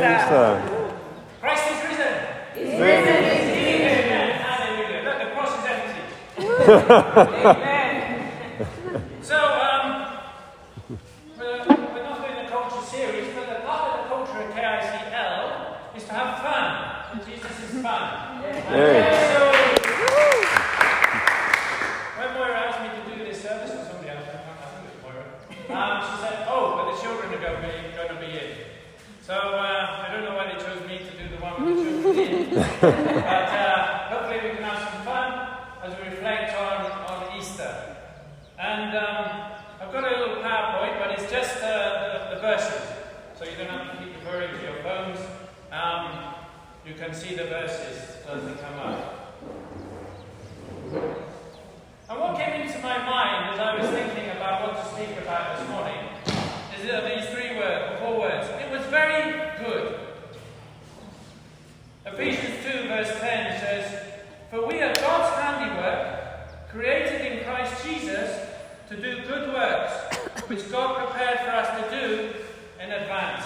Easter. Christ is risen. He's risen. Amen. Hallelujah. Look, the cross is empty. Amen. So, um, we're, we're not doing the culture series, but the part of the culture at KICL is to have fun. And Jesus is fun. Hey. So, when Moira asked me to do this service, or somebody else, I can't remember it was Moira, um, she said, oh, but the children are going to be, going to be in. So uh, I don't know why they chose me to do the one with the children in. But uh, hopefully we can have some fun as we reflect on, on Easter. And um, I've got a little PowerPoint, but it's just uh, the, the verses. So you don't have to keep referring to your phones. Um, you can see the verses as they come up. And what came into my mind as I was thinking about what to speak about this morning is uh, these three words, four words. It was very good. Ephesians 2, verse 10 says, For we are God's handiwork, created in Christ Jesus to do good works, which God prepared for us to do in advance.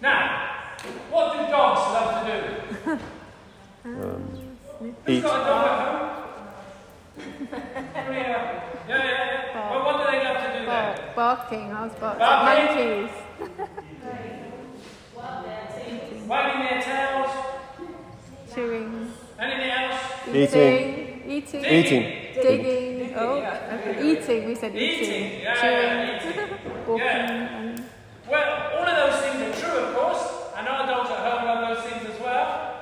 Now, what do dogs love to do? Um, Who's Eat. got a dog at home? yeah, yeah, yeah. Well, what do they love to do then? Bark, barking, I was barking. Barking? Monkeys. Wagging their tails. Chewing. Anything else? Eating. Eating. Eating. Digging. Oh, okay. Eating. We said eating. Eating, yeah, Chewing. yeah, eating. Walking. Yeah. and- Well, all of those things are true, of course. And our dogs at home love those things as well.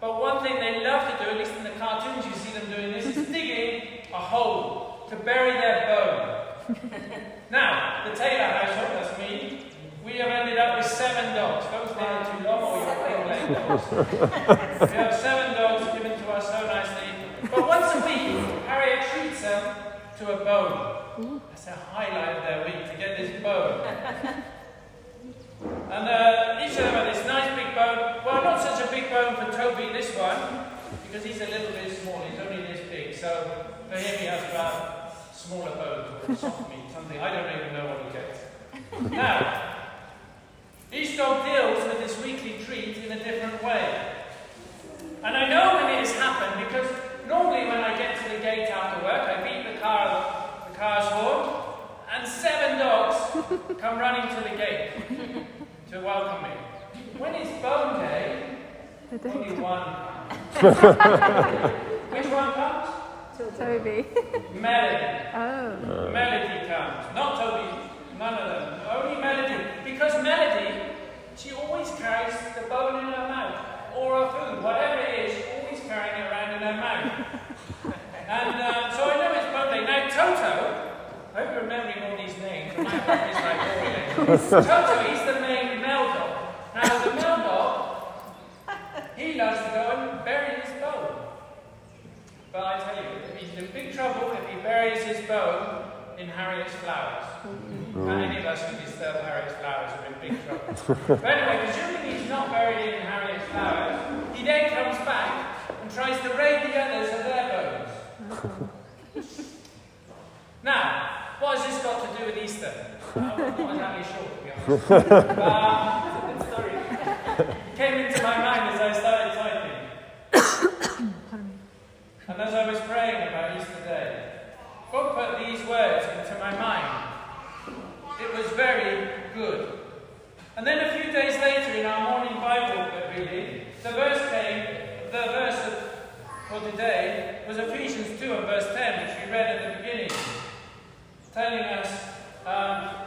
But one thing they love to do, at least in the cartoons you see them doing this, is digging a hole to bury their bone. now, the Taylor household, that's me, we have ended up with seven dogs. Don't stay there too long or you'll feel late dogs. we have seven dogs given to us so nicely. But once a week, Harriet treats them to a bone. That's a highlight of their week, to get this bone. And uh, each of them have this nice big bone. Well, not such a big bone for Toby, this one, because he's a little bit small. He's only this big. So for him, he has about smaller bones or soft meat, something. I don't even know what he gets. Now, each dog deals with this weekly treat in a different way. And I know when it has happened because normally when I get to the gate after work, I beat the car, the car's horn, and seven dogs come running to the gate to welcome me. When it's bone day, only one. Which one comes? Toby. Melody. Oh. Melody comes. Not Toby, none of them. Only Melody. Because Melody, she always carries the bone in her mouth. Or her food, whatever it is, always carrying it around in her mouth. and uh, so I know it's bone day. Now, Toto, I hope you're remembering all these names. My memory is like all names. Toto, he's the main male dog. Now, the male dog, he loves to go and bury his bone. But I tell you, he's in big trouble if he buries his bone in Harriet's flowers. Mm-hmm. And any of us who disturb Harriet's flowers are in big trouble. but anyway, presuming he's not buried in Harriet's flowers, he then comes back and tries to raid the others of their bones. now, what has this got to do with Easter? Uh, I'm not exactly sure, to be honest. Um, it's Came into my mind as I started typing. And as I was praying about Easter Day, God put these words into my mind. It was very good. And then a few days later in our morning Bible reading, the verse came, the verse for today was Ephesians 2 and verse 10, which we read at the beginning, telling us, um,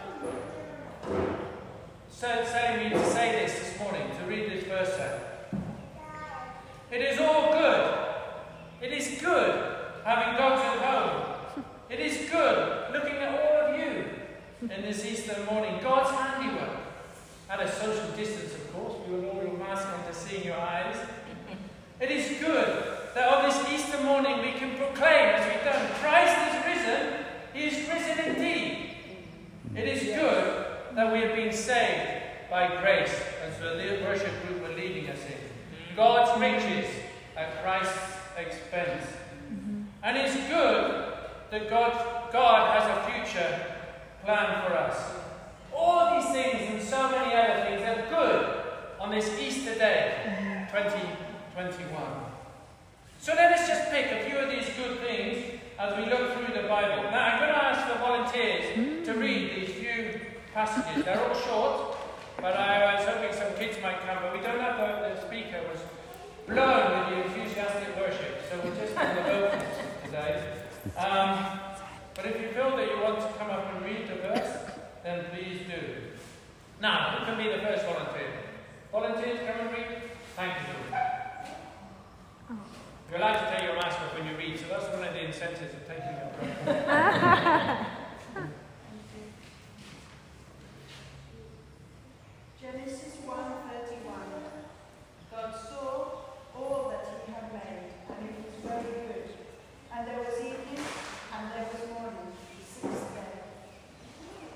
so, telling me to say this this morning, to read this verse out. It is all good it is good having at home. It is good looking at all of you in this Easter morning. God's handiwork. At a social distance, of course, we will all your mask on to seeing your eyes. It is good that on this Easter morning we can proclaim, as we've done, Christ is risen. He is risen indeed. It is good that we have been saved grace, as the worship group were leading us in. God's riches at Christ's expense. Mm-hmm. And it's good that God, God has a future plan for us. All these things and so many other things are good on this Easter day, mm-hmm. 2021. So let us just pick a few of these good things as we look through the Bible. Now, I'm going to ask the volunteers to mm. read these few passages. They're all short, but I was hoping some kids might come, but we don't have the, the speaker was blown with the enthusiastic worship, so we're just on the vocals today. Um, but if you feel that you want to come up and read the verse, then please do. Now, who can be the first volunteer? Volunteers, come and read. Thank you. You're allowed to take your mask off when you read, so that's one of the incentives of taking it off. Genesis 1:31. God saw all that he had made, and it was very good. And there was evening, and there was morning, the sixth day.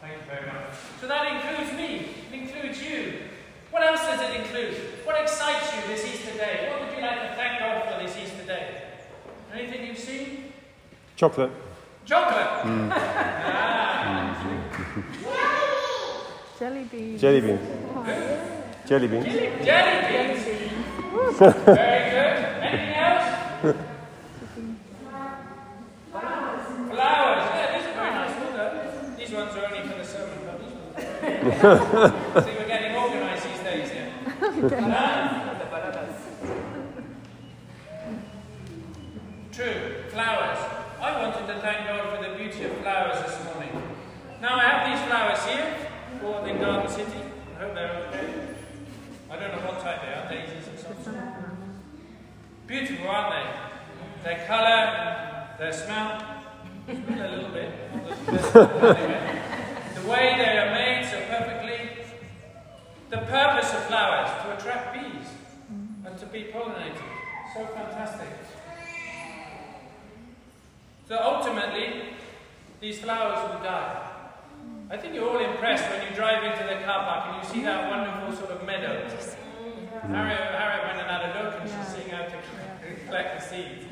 Thank you very much. So that includes me, it includes you. What else does it include? What excites you this Easter day? What would you like to thank God for this Easter day? Anything you've seen? Chocolate. Chocolate! Mm. Ah, Jelly beans. Jelly beans. Jelly beans. jelly, jelly beans. Very good. Anything else? Flowers. Yeah, these are very nice. Well done. These ones are only for the sermon, but these ones. See, we're getting organised these days here. Ah. True, flowers. I wanted to thank God for the beauty of flowers this morning. Now I have these flowers here, bought in Garden City. I hope they're okay. I don't know what type they are, daisies or something. Beautiful, aren't they? Their colour, their smell. Smell a little bit. The way they are made so perfectly. The purpose of flowers to attract bees and to be pollinated. So fantastic. So ultimately, these flowers will die. I think you're all impressed when you drive into the car park and you see that wonderful sort of meadow. Harriet, Harriet went and had a look and she's seeing how to collect the seeds.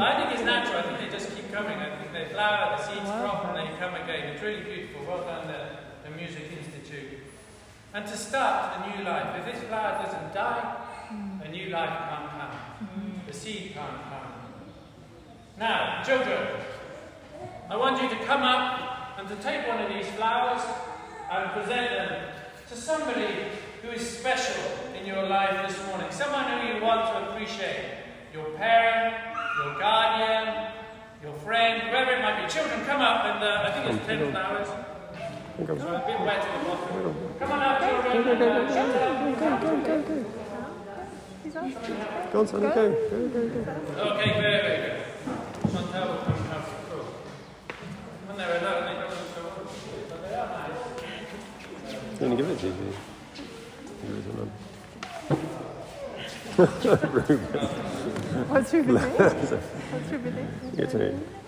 I think it's natural. I think they just keep coming. I think they flower, the seeds crop, and they come again. It's really beautiful. Well done, the, the Music Institute. And to start a new life. If this flower doesn't die, hmm. a new life can't come. Hmm. The seed can't come. Now, children, I want you to come up and to take one of these flowers and present them to somebody who is special in your life this morning. Someone who you want to appreciate. Your parent, your guardian, your friend, whoever it might be. Children, come up and uh, I think it's 10 flowers. So a bit wet the. Come on up, children. and, uh, shut up. Go, go, go, go. He's on. Go on, Sonny, go. Go, go, go. Okay, very, very good. Chantal will come and have some cool. When they're alone, they don't look so old, but they are going to give it to you. Here is one. What's Ruby doing? What's Ruby doing? Good to me.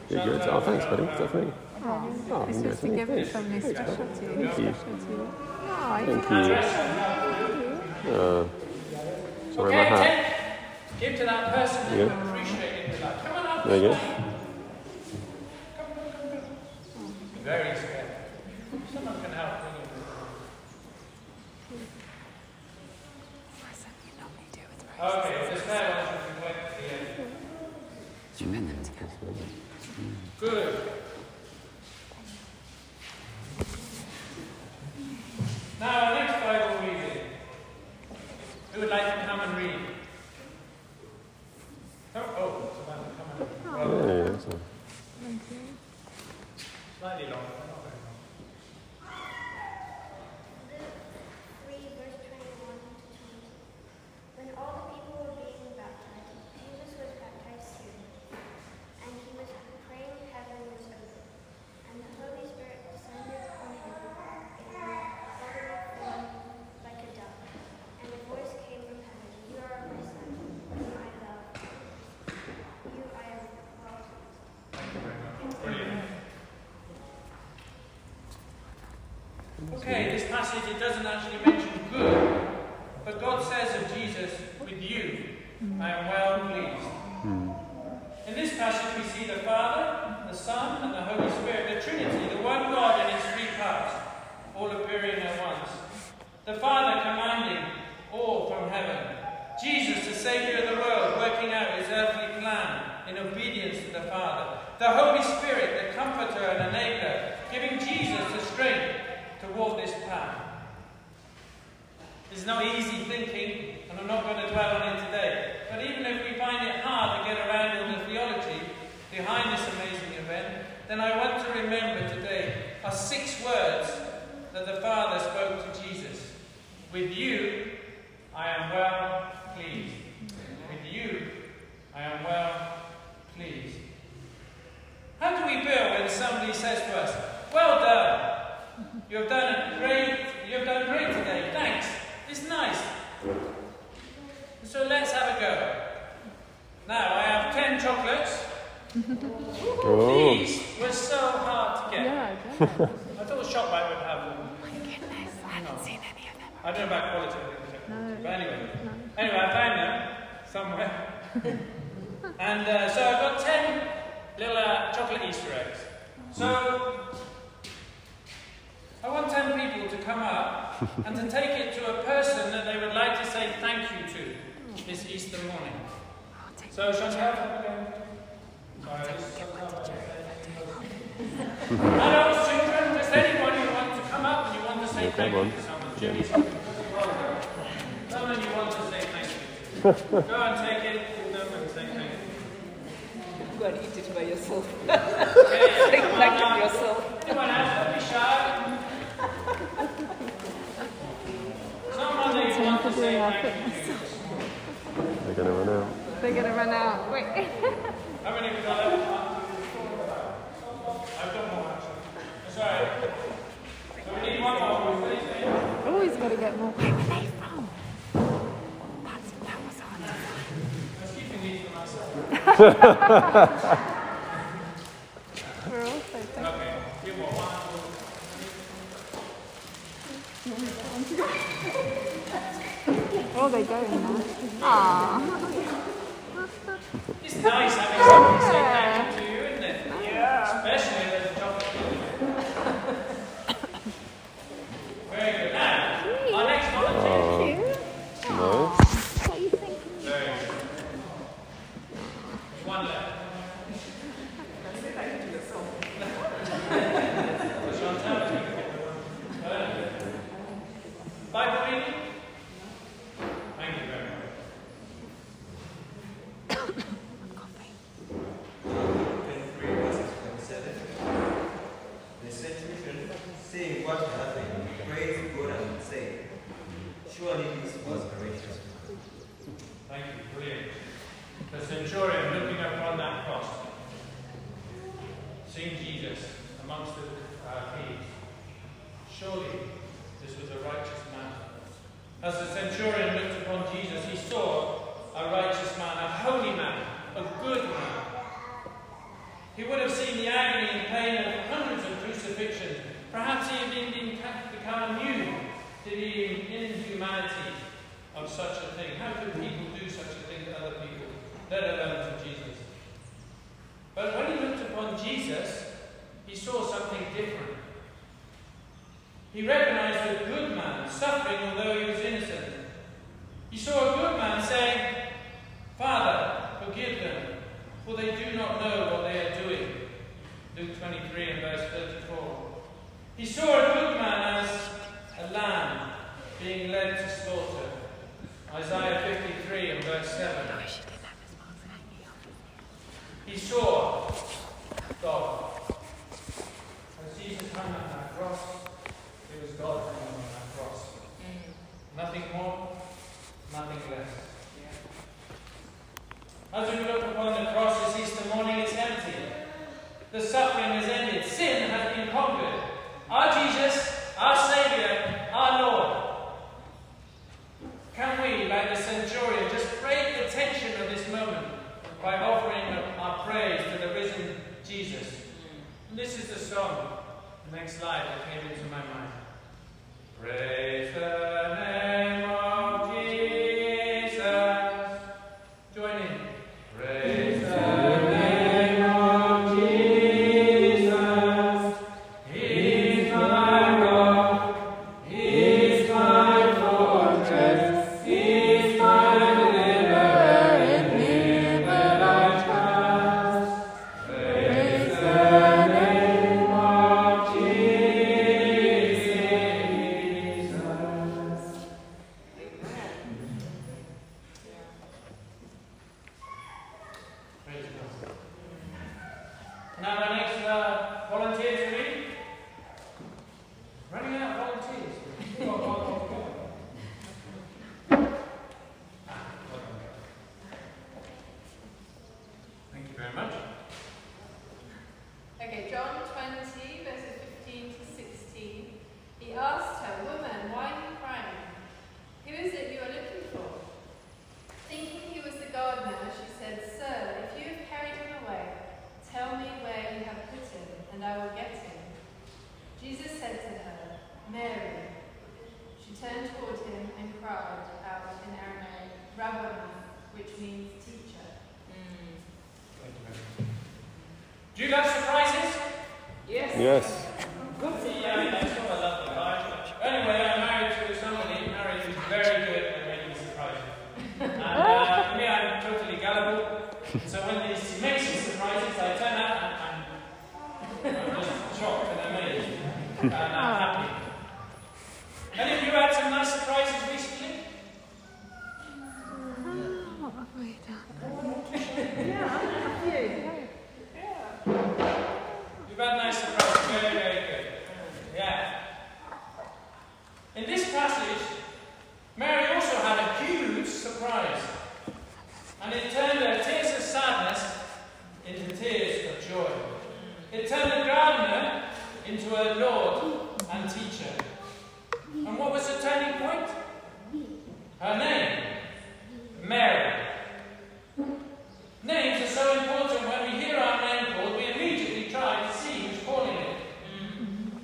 Good, good. Oh, thanks, buddy. Definitely. Oh, Oh, it's just to can give it to something Thanks, special bud. to you. Thank you. Special to you. Oh, Thank you. you. Uh, sorry, my Okay, hat. give to that person that Yeah. you appreciate come, come. Very scared. Someone can help it. Okay, one should be wet at the end. Good. Now, our next Bible reading. Who would like to come and read? Oh, oh, Savannah, Yeah, yeah, all. Slightly longer, but not very long. Luke 3, verse 21 to 20. When all the people were being baptized, Jesus was baptized too. And he was praying, heaven was open. And the Holy Spirit descended on him in a feathery form like a dove. And a voice came from heaven, You are my son, whom I love. You I am well pleased. Brilliant. Okay, this passage it doesn't actually mention good, but God says of Jesus, with you, I am well pleased. Hmm. In this passage we see the Father, the Son, and the Holy Spirit, the Trinity, the one God in its three parts, all appearing at once. The Father commanding, all from heaven. Jesus, the Saviour of the world, working out his earthly plan in obedience to the Father. The Holy Spirit, the Comforter and Enabler, giving Jesus the strength to walk this path. It's not easy thinking, and I'm not going to dwell on it today. But even if we find it hard to get around all the theology behind this amazing event, then I want to remember today are six words that the Father spoke to Jesus. With you, I am well pleased. With you, I am well pleased. How do we feel when somebody says to us, Well done, you have done a great, you have done great today, thanks, it's nice. So let's have a go. Now I have ten chocolates. Oh, These were so hard to get. Yeah, I bet. I thought ShopRite would have them. Goodness, I haven't seen any of them. I don't know about quality. I think No. But anyway, No. anyway, I found them somewhere. and uh, so I've got 10 little uh, chocolate Easter eggs. So I want 10 people to come up and to take it to a person that they would like to say thank you to this Easter morning. So, Chantal, have a go. Sorry, this is so tough. Adults, children, just anyone who wants to come up and you want to say Yeah, thank come you on. to someone. Jimmy's Someone you want to say thank you. Go and take it to them and say thank you. Go and eat it by yourself. Okay, Take come back on yourself. Anyone else? Don't be shy. Someone that you want to say thank you they're going to run out. They're gonna run out. Wait. How many have we got left? I've got more actually. That's all right. We need one more. Please? Always gotta get more. Where were they from? That's, that was hard to find. I was keeping these for myself. We're all so thankful. Okay, few more. One, Where are they going now? Aww. It's nice having someone say thank you to you, isn't it? Yeah. Especially by offering our praise to the risen Jesus? And this is the song, the next slide that came into my mind. Praise the Do you love surprises? Yes. Yes. Her were Lord and teacher. And what was the turning point? Her name, Mary. Names are so important. When we hear our name called, we immediately try to see who's calling it. Mm-hmm.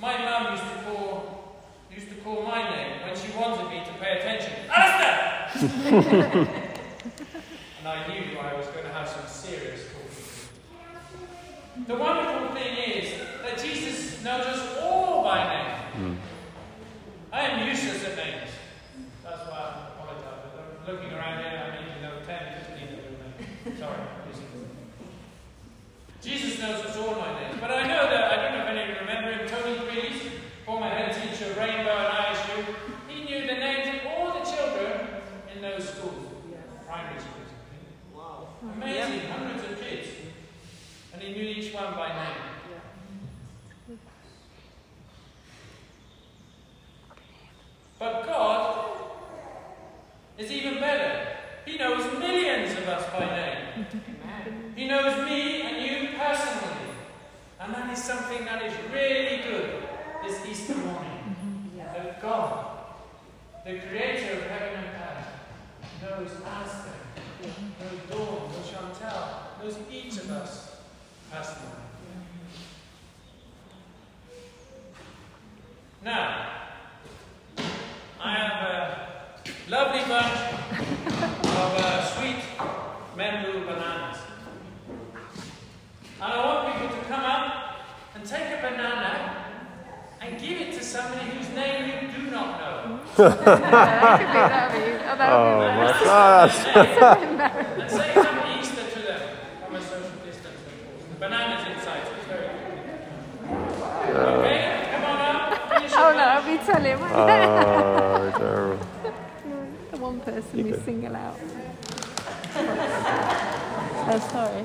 My mum used to call used to call my name when she wanted me to pay attention. Alistair! knows us all by name. But I know that, I don't know if any of you remember him, Tony Breeze, former head teacher of Rainbow and ISU, he knew the names of all the children in those schools, yes. primary schools. Wow. Amazing, yep. hundreds of kids. And he knew each one by name. that be, oh, that gosh! oh, be embarrassing. To from a social distance, bananas inside, very good. Okay, come on. Oh no, I'll be telling. Oh, terrible. The one person you single out. oh, sorry.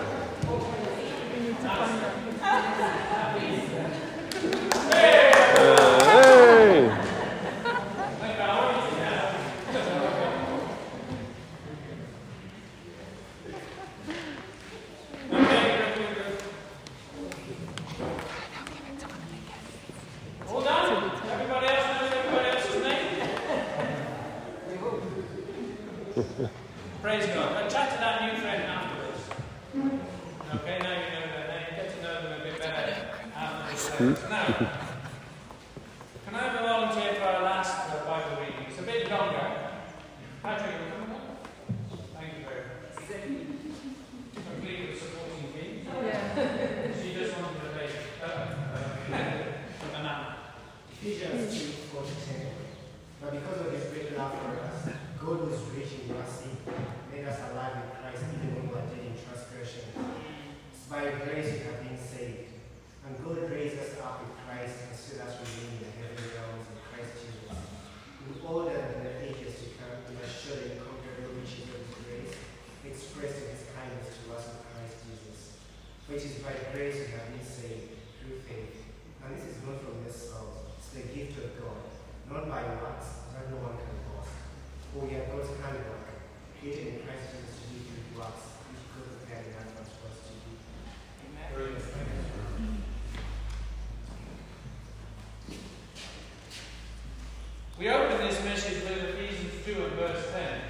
2 and verse 10,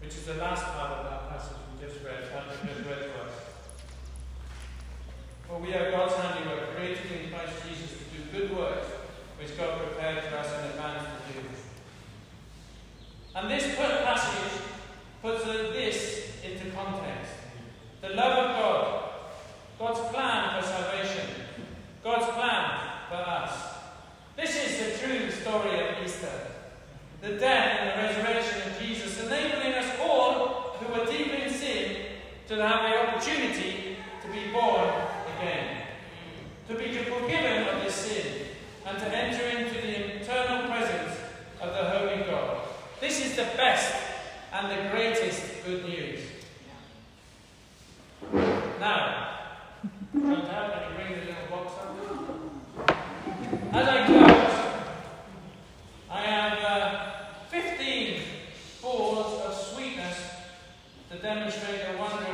which is the last part of that passage we just read, Patrick just read to us. For we are God's handiwork, created in Christ Jesus to do good works, which God prepared for us in advance to do. And this put- passage puts this into context. The love of God, God's plan for salvation, God's plan for us. This is the true story of Easter. The death and the resurrection of Jesus, enabling us all who are deep in sin to have the opportunity to be born again, to be forgiven of this sin, and to enter into the eternal presence of the Holy God. This is the best and the greatest good news. Now. As I close, I have uh, 15 balls of sweetness to demonstrate the wonder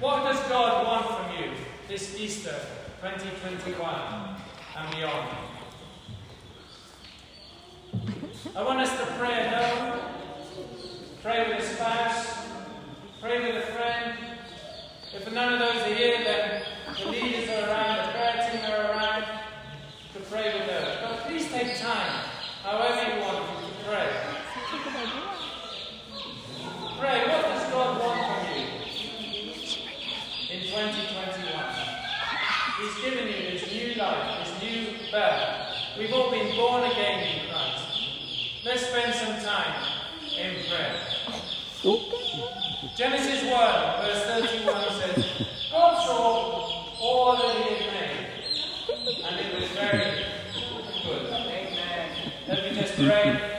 What does God want from you this Easter 2021 and beyond? I want us to pray at home, pray with a spouse, pray with a friend. If none of those are here, then the leaders are around, the prayer team are around to pray with them. But please take time, however you want to pray. Pray, He's given you his new life, his new birth. We've all been born again in Christ. Let's spend some time in prayer. Genesis 1, verse 31 says, God saw all that he had made, and it was very good. Amen. Let me just pray.